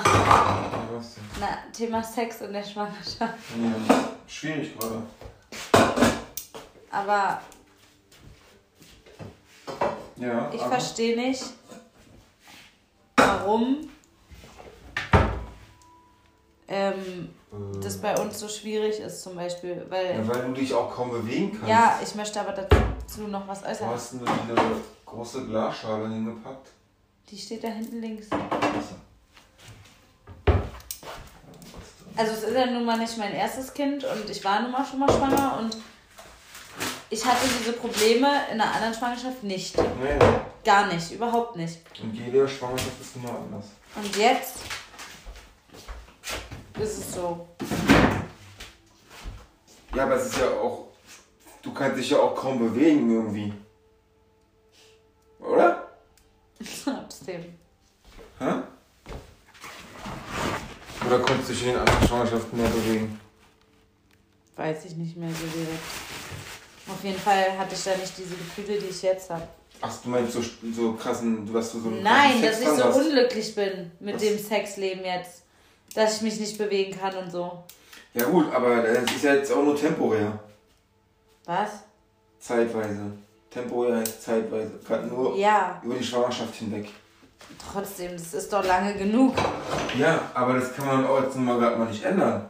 Thema. Was denn? Na, Thema Sex in der Schwangerschaft. Ja, schwierig gerade. Aber Ja, ich verstehe nicht, warum ähm, Äh, das bei uns so schwierig ist zum Beispiel. Weil, Ja, weil du dich auch kaum bewegen kannst. ja, ich möchte aber dazu noch was Du äußern. hast nur diese große Glasschale hingepackt. Die steht da hinten links. Achso. Also es ist ja nun mal nicht mein erstes Kind und ich war nun mal schon mal schwanger und ich hatte diese Probleme in einer anderen Schwangerschaft nicht. Nee, Gar nicht, überhaupt nicht. und jede Schwangerschaft ist immer anders. Und jetzt ist es so. Ja, aber es ist ja auch. Du kannst dich ja auch kaum bewegen irgendwie. Oder? Trotzdem. Hä? Oder konntest du dich in den anderen Schwangerschaften mehr bewegen? Weiß ich nicht mehr so direkt. Auf jeden Fall hatte ich da nicht diese Gefühle, die ich jetzt habe. Ach, du meinst so, so krassen, du hast so einen Nein, dass ich so hast. unglücklich bin mit Was? dem Sexleben jetzt. Dass ich mich nicht bewegen kann und so. Ja gut, aber das ist ja jetzt auch nur temporär. Was? Zeitweise. Temporär heißt zeitweise. Gerade nur Ja, über die Schwangerschaft hinweg. Trotzdem, das ist doch lange genug. Ja, aber das kann man auch jetzt mal gerade mal nicht ändern.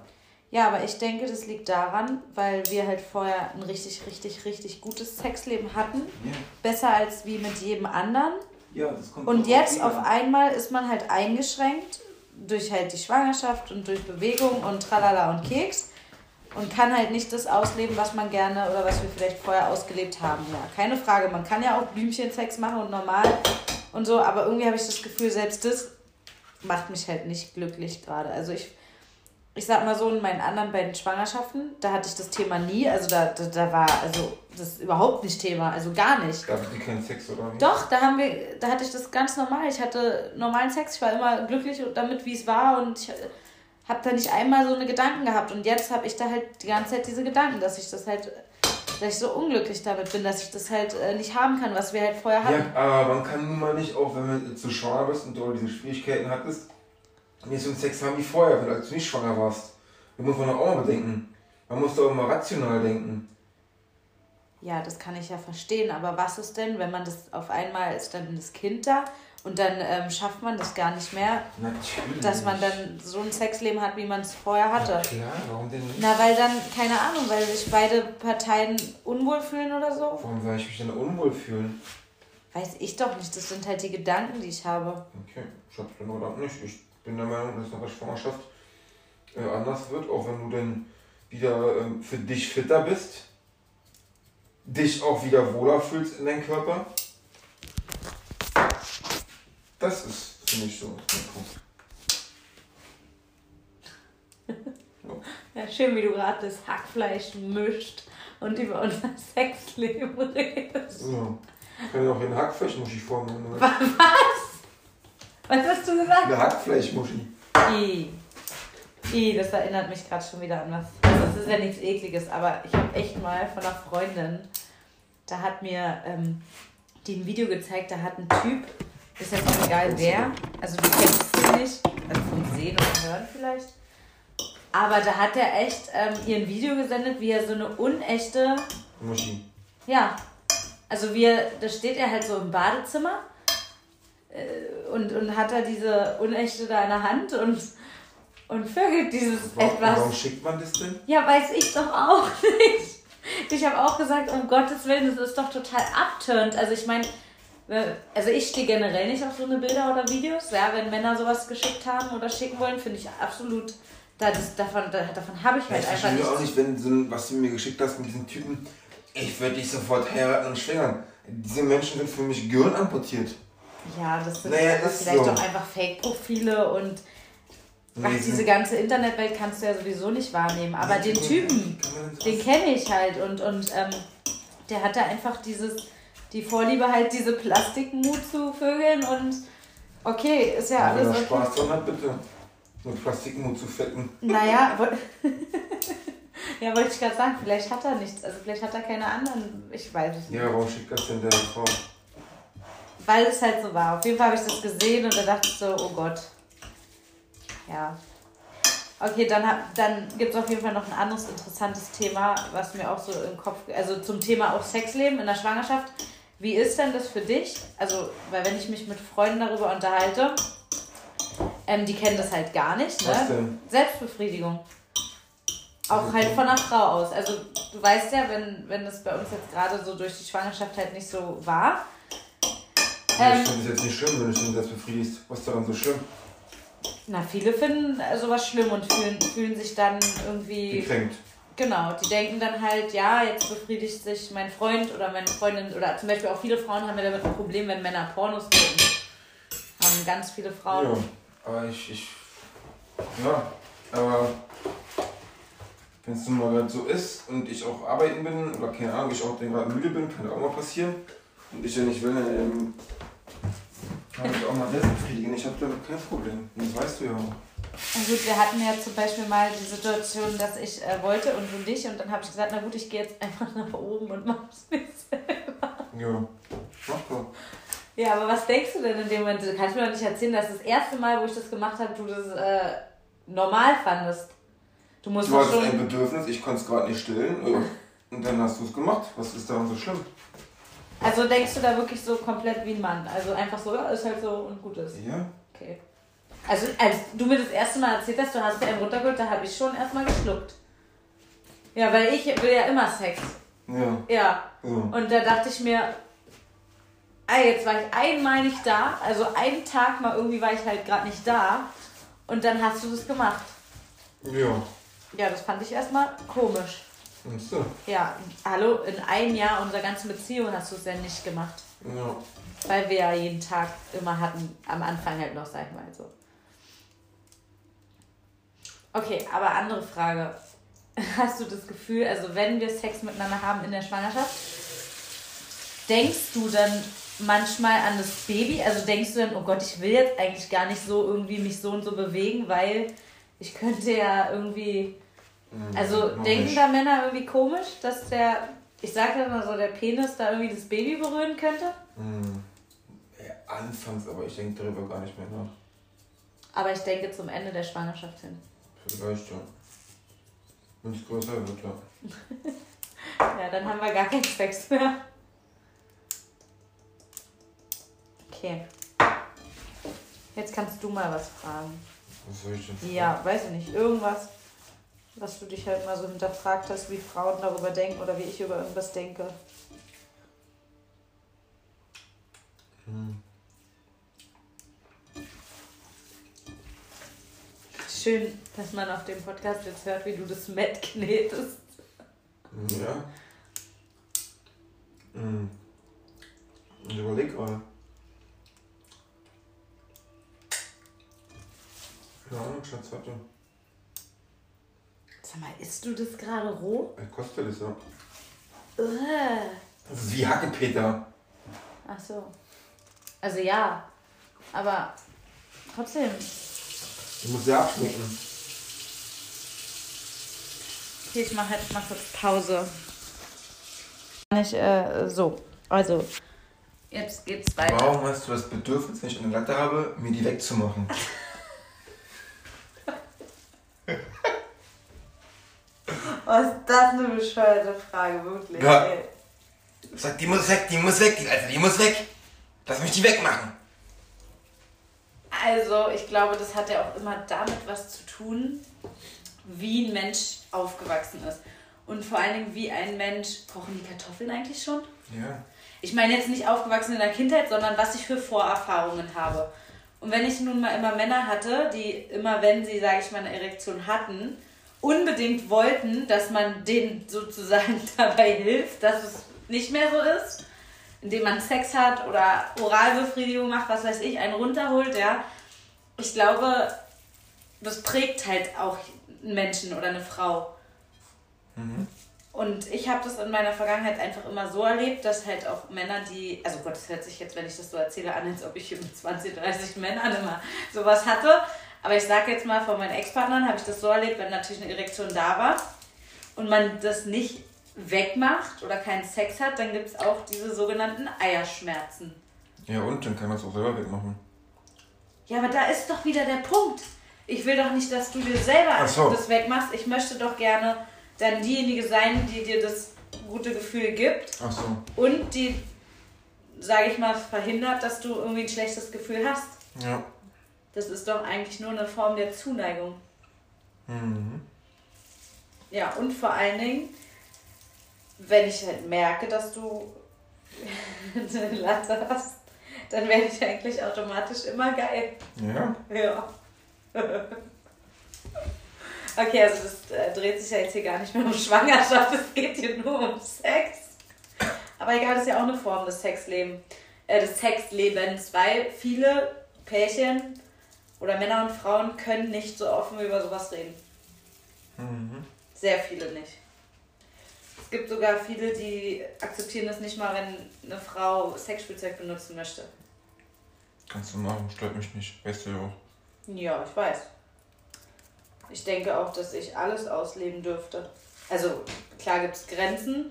Ja, aber ich denke, das liegt daran, weil wir halt vorher ein richtig, richtig, richtig gutes Sexleben hatten. Ja, Besser als wie mit jedem anderen. ja das kommt Und jetzt auf einmal ist man halt eingeschränkt durch halt die Schwangerschaft und durch Bewegung und tralala und Keks und kann halt nicht das ausleben, was man gerne oder was wir vielleicht vorher ausgelebt haben. Ja, keine Frage. Man kann ja auch Blümchensex machen und normal und so, aber irgendwie habe ich das Gefühl, selbst das macht mich halt nicht glücklich gerade. Also ich, ich sag mal so, in meinen anderen beiden Schwangerschaften, da hatte ich das Thema nie. Also da, da, da war, also das überhaupt nicht Thema, also gar nicht. Gab es keinen Sex oder wie? Doch, da haben wir, da hatte ich das ganz normal. Ich hatte normalen Sex, ich war immer glücklich damit, wie es war und ich habe da nicht einmal so eine Gedanken gehabt. Und jetzt habe ich da halt die ganze Zeit diese Gedanken, dass ich das halt, dass ich so unglücklich damit bin, dass ich das halt äh, nicht haben kann, was wir halt vorher hatten. Ja, aber man kann nun mal nicht, auch wenn du zu schwanger bist und du diese Schwierigkeiten hattest, nicht so einen Sex haben wie vorher, wenn als du nicht schwanger warst. Da muss man doch auch mal bedenken. Man muss doch immer rational denken. Ja, das kann ich ja verstehen, aber was ist denn, wenn man das auf einmal ist dann das Kind da und dann ähm, schafft man das gar nicht mehr, Natürlich. dass man dann so ein Sexleben hat, wie man es vorher hatte? Ja, klar, warum denn nicht? Na, weil dann, keine Ahnung, weil sich beide Parteien unwohl fühlen oder so? Warum soll ich mich denn unwohl fühlen? Weiß ich doch nicht. Das sind halt die Gedanken, die ich habe. Okay, ich hab's den oder nicht. Ich bin der Meinung, dass nach der Schwangerschaft äh, anders wird, auch wenn du dann wieder ähm, für dich fitter bist, dich auch wieder wohler fühlst in deinem Körper. Das ist, finde ich, so ein Punkt. Ja, schön, wie du gerade das Hackfleisch mischt und über unser Sexleben redest. So. Ich kann ja auch hier eine Hackfleischmuschi formen. Was? Was hast du gesagt? Eine Hackfleischmuschi. I. I, das erinnert mich gerade schon wieder an was. Es ist ja nichts Ekliges, aber ich habe echt mal von einer Freundin, da hat mir ähm, die ein Video gezeigt, da hat ein Typ, ist jetzt auch egal wer, also du kennst es nicht, also vom Sehen und Hören vielleicht, aber da hat er echt ähm, ihr ein Video gesendet, wie er so eine unechte Muschi. ja, also wir, da steht er halt so im Badezimmer äh, und, und hat da diese Unechte da in der Hand und, und vögelt dieses Warum, etwas. warum schickt man das denn? Ja, weiß ich doch auch nicht. Ich habe auch gesagt, um Gottes Willen, das ist doch total abturnt. Also ich meine, also ich stehe generell nicht auf so eine Bilder oder Videos. Ja, wenn Männer sowas geschickt haben oder schicken wollen, finde ich absolut, da, das, davon, da, davon habe ich halt ich einfach verstehe auch nichts. nicht, wenn so ein, was du mir geschickt hast mit diesen Typen, ich würde dich sofort heiraten und schwängern. Diese Menschen sind für mich Gehirn amputiert. Ja, das sind Naja, ist vielleicht so. doch einfach Fake-Profile und ach, diese ganze Internetwelt kannst du ja sowieso nicht wahrnehmen. Aber den Typen, den kenne ich halt und, und ähm, der hatte einfach dieses, die Vorliebe halt diese Plastikmut zu vögeln und okay, ist ja Ja, wenn alles er okay. Spaß dran hat, bitte. Mit Plastikmut zu fetten. Naja, ja, wollte ich gerade sagen, vielleicht hat er nichts, also vielleicht hat er keine anderen, ich weiß es nicht. Ja, warum schickt das denn der Frau? Weil es halt so war. Auf jeden Fall habe ich das gesehen und da dachte ich so, oh Gott. Ja. Okay, dann, dann gibt es auf jeden Fall noch ein anderes interessantes Thema, was mir auch so im Kopf, also zum Thema auch Sexleben in der Schwangerschaft. Wie ist denn das für dich? Also, weil wenn ich mich mit Freunden darüber unterhalte, ähm, die kennen das halt gar nicht, ne? Was denn? Selbstbefriedigung. Auch halt von einer Frau aus. Also du weißt ja, wenn, wenn das bei uns jetzt gerade so durch die Schwangerschaft halt nicht so war. Ähm, ich finde es jetzt nicht schlimm, wenn du dich selbst befriedigst. Was ist daran so schlimm? na, viele finden äh, sowas schlimm und fühlen, fühlen sich dann irgendwie. Gekränkt. Genau, die denken dann halt, ja, jetzt befriedigt sich mein Freund oder meine Freundin oder zum Beispiel auch viele Frauen haben ja damit ein Problem, wenn Männer Pornos gucken. Haben ganz viele Frauen. Ja, aber ich, ich. Ja, aber. Wenn es nun mal so ist und ich auch arbeiten bin oder keine Ahnung, ich auch gerade müde bin, kann auch mal passieren. Und ich ja nicht will, dann ähm, kann ich auch mal selbst befriedigen. Ich habe damit kein Problem. Und das weißt du ja auch. Na gut, wir hatten ja zum Beispiel mal die Situation, dass ich äh, wollte und du nicht. Und dann habe ich gesagt, na gut, ich gehe jetzt einfach nach oben und mach's mir selber. Ja, mach doch. Ja, aber was denkst du denn in dem Moment? Du kannst mir doch nicht erzählen, dass das erste Mal, wo ich das gemacht habe, du das äh, normal fandest. Du musst Du hattest ein schon. Bedürfnis, ich konnte es gerade nicht stillen. äh, Und dann hast du es gemacht. Was ist daran so schlimm? Also denkst du da wirklich so komplett wie ein Mann? Also einfach so, ja, ist halt so und gut ist. Ja? Okay. Also als du mir das erste Mal erzählt hast, du hast mir einen runtergeholt, da habe ich schon erstmal geschluckt. Ja, weil ich will ja immer Sex. Ja. Ja. Und da dachte ich mir, ah, jetzt war ich einmal nicht da, also einen Tag mal irgendwie war ich halt gerade nicht da und dann hast du das gemacht. Ja. Ja, das fand ich erstmal komisch. Und so. Ja, hallo, in einem Jahr unserer ganzen Beziehung hast du es ja nicht gemacht. Ja. Weil wir ja jeden Tag immer hatten, am Anfang halt noch, sag ich mal so. Okay, aber andere Frage. Hast du das Gefühl, also wenn wir Sex miteinander haben in der Schwangerschaft, denkst du dann manchmal an das Baby? Also denkst du dann, oh Gott, ich will jetzt eigentlich gar nicht so irgendwie mich so und so bewegen, weil ich könnte ja irgendwie. Mhm, Also noch denken da Männer irgendwie komisch, dass der, ich sag ja mal so, der Penis da irgendwie das Baby berühren könnte? Hm. Ja, anfangs, aber ich denke darüber gar nicht mehr nach. Aber ich denke zum Ende der Schwangerschaft hin. Vielleicht ja. Wenn es größer wird, ja. Ja, dann haben wir gar keinen Sex mehr. Okay. Jetzt kannst du mal was fragen. Was soll ich denn fragen? Ja, weiß ich nicht. Irgendwas, was du dich halt mal so hinterfragt hast, wie Frauen darüber denken oder wie ich über irgendwas denke. Hm. Schön, dass man auf dem Podcast jetzt hört, wie du das Met knetest. Ja. Hm. Ich überleg gerade. Ja, Schatz, warte. Sag mal, isst du das gerade roh? Was kostet das ja? Äh. Das ist wie Hackepeter. Ach so. Also ja, aber trotzdem. Du musst ja abschmecken. Okay, ich mache jetzt mal kurz Pause. Nicht, äh, so, also, jetzt geht's weiter. Warum hast du das Bedürfnis, wenn ich eine Latte habe, mir die wegzumachen? Was ist das eine bescheuerte Frage, wirklich? Ja. ey. Sag, die muss weg, die muss weg, die Latte, die muss weg. Lass mich die wegmachen. Also, ich glaube, das hat ja auch immer damit was zu tun, wie ein Mensch aufgewachsen ist. Und vor allen Dingen, wie ein Mensch. Kochen die Kartoffeln eigentlich schon? Ja. Ich meine jetzt nicht aufgewachsen in der Kindheit, sondern was ich für Vorerfahrungen habe. Und wenn ich nun mal immer Männer hatte, die immer, wenn sie, sage ich mal, eine Erektion hatten, unbedingt wollten, dass man denen sozusagen dabei hilft, dass es nicht mehr so ist, indem man Sex hat oder Oralbefriedigung macht, was weiß ich, einen runterholt, ja. Ich glaube, das prägt halt auch einen Menschen oder eine Frau. Mhm. Und ich habe das in meiner Vergangenheit einfach immer so erlebt, dass halt auch Männer, die, also Gott, das hört sich jetzt, wenn ich das so erzähle, an, als ob ich hier mit 20, 30 Männern immer sowas hatte. Aber ich sage jetzt mal, von meinen Ex-Partnern habe ich das so erlebt, wenn natürlich eine Erektion da war und man das nicht wegmacht oder keinen Sex hat, dann gibt es auch diese sogenannten Eierschmerzen. Ja, und dann kann man es auch selber wegmachen. Ja, aber da ist doch wieder der Punkt. ich will doch nicht, dass du dir selber so. das wegmachst. Ich möchte doch gerne dann diejenige sein, die dir das gute Gefühl gibt Ach so. und die, sage ich mal, verhindert, dass du irgendwie ein schlechtes Gefühl hast. Ja. Das ist doch eigentlich nur eine Form der Zuneigung. Mhm. Ja, und vor allen Dingen, wenn ich halt merke, dass du eine Latte hast, dann werde ich eigentlich automatisch immer geil. Ja. Ja. Okay, also das äh, dreht sich ja jetzt hier gar nicht mehr um Schwangerschaft, es geht hier nur um Sex. Aber egal, das ist ja auch eine Form des Sexlebens, äh, des Sexlebens, weil viele Pärchen oder Männer und Frauen können nicht so offen über sowas reden. Mhm. Sehr viele nicht. Es gibt sogar viele, die akzeptieren das nicht mal, wenn eine Frau Sexspielzeug benutzen möchte. Kannst du machen, stört mich nicht. Weißt du ja auch. Ja, ich weiß. Ich denke auch, dass ich alles ausleben dürfte. Also klar gibt es Grenzen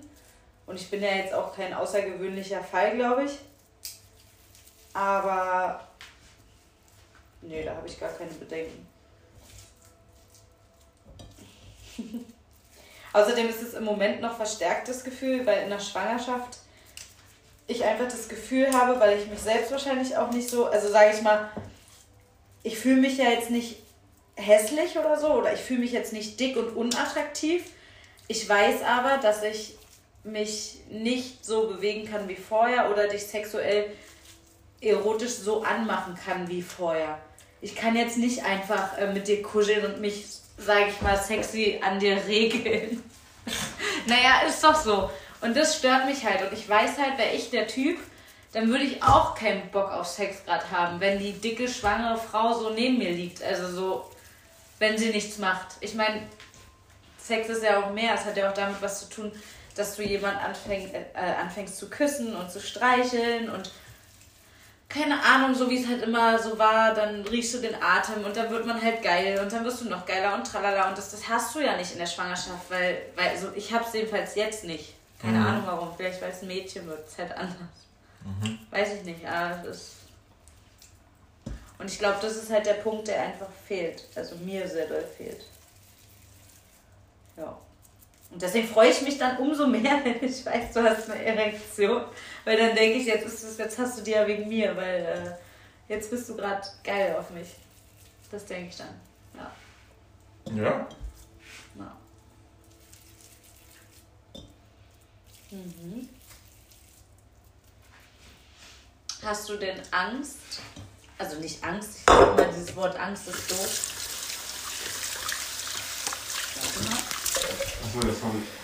und ich bin ja jetzt auch kein außergewöhnlicher Fall, glaube ich. Aber nee, da habe ich gar keine Bedenken. Außerdem ist es im Moment noch verstärktes Gefühl, weil in der Schwangerschaft ich einfach das Gefühl habe, weil ich mich selbst wahrscheinlich auch nicht so, also sage ich mal, ich fühle mich ja jetzt nicht hässlich oder so oder ich fühle mich jetzt nicht dick und unattraktiv. Ich weiß aber, dass ich mich nicht so bewegen kann wie vorher oder dich sexuell erotisch so anmachen kann wie vorher. Ich kann jetzt nicht einfach äh, mit dir kuscheln und mich, sage ich mal, sexy an dir regeln. naja, ist doch so. Und das stört mich halt. Und ich weiß halt, wäre ich der Typ, dann würde ich auch keinen Bock auf Sex gerade haben, wenn die dicke, schwangere Frau so neben mir liegt. Also so, wenn sie nichts macht. Ich meine, Sex ist ja auch mehr. Es hat ja auch damit was zu tun, dass du jemand anfäng, äh, anfängst zu küssen und zu streicheln und keine Ahnung, so wie es halt immer so war, dann riechst du den Atem und dann wird man halt geil und dann wirst du noch geiler und tralala und das, das hast du ja nicht in der Schwangerschaft, weil, weil also ich hab's jedenfalls jetzt nicht. Keine Mhm. Ahnung warum, vielleicht weil es ein Mädchen wird, ist halt anders. Mhm. Weiß ich nicht, aber es ist. Und ich glaube, das ist halt der Punkt, der einfach fehlt. Also mir sehr doll fehlt. Ja. Und deswegen freue ich mich dann umso mehr, wenn ich weiß, du hast eine Erektion. Weil dann denke ich, jetzt, ist jetzt hast du die ja wegen mir, weil äh, jetzt bist du gerade geil auf mich. Das denke ich dann. Ja. Ja? ja. Mhm. Hast du denn Angst? Also nicht Angst, ich sag mal, dieses Wort Angst ist doof. Warte mal. Achso, das habe ich.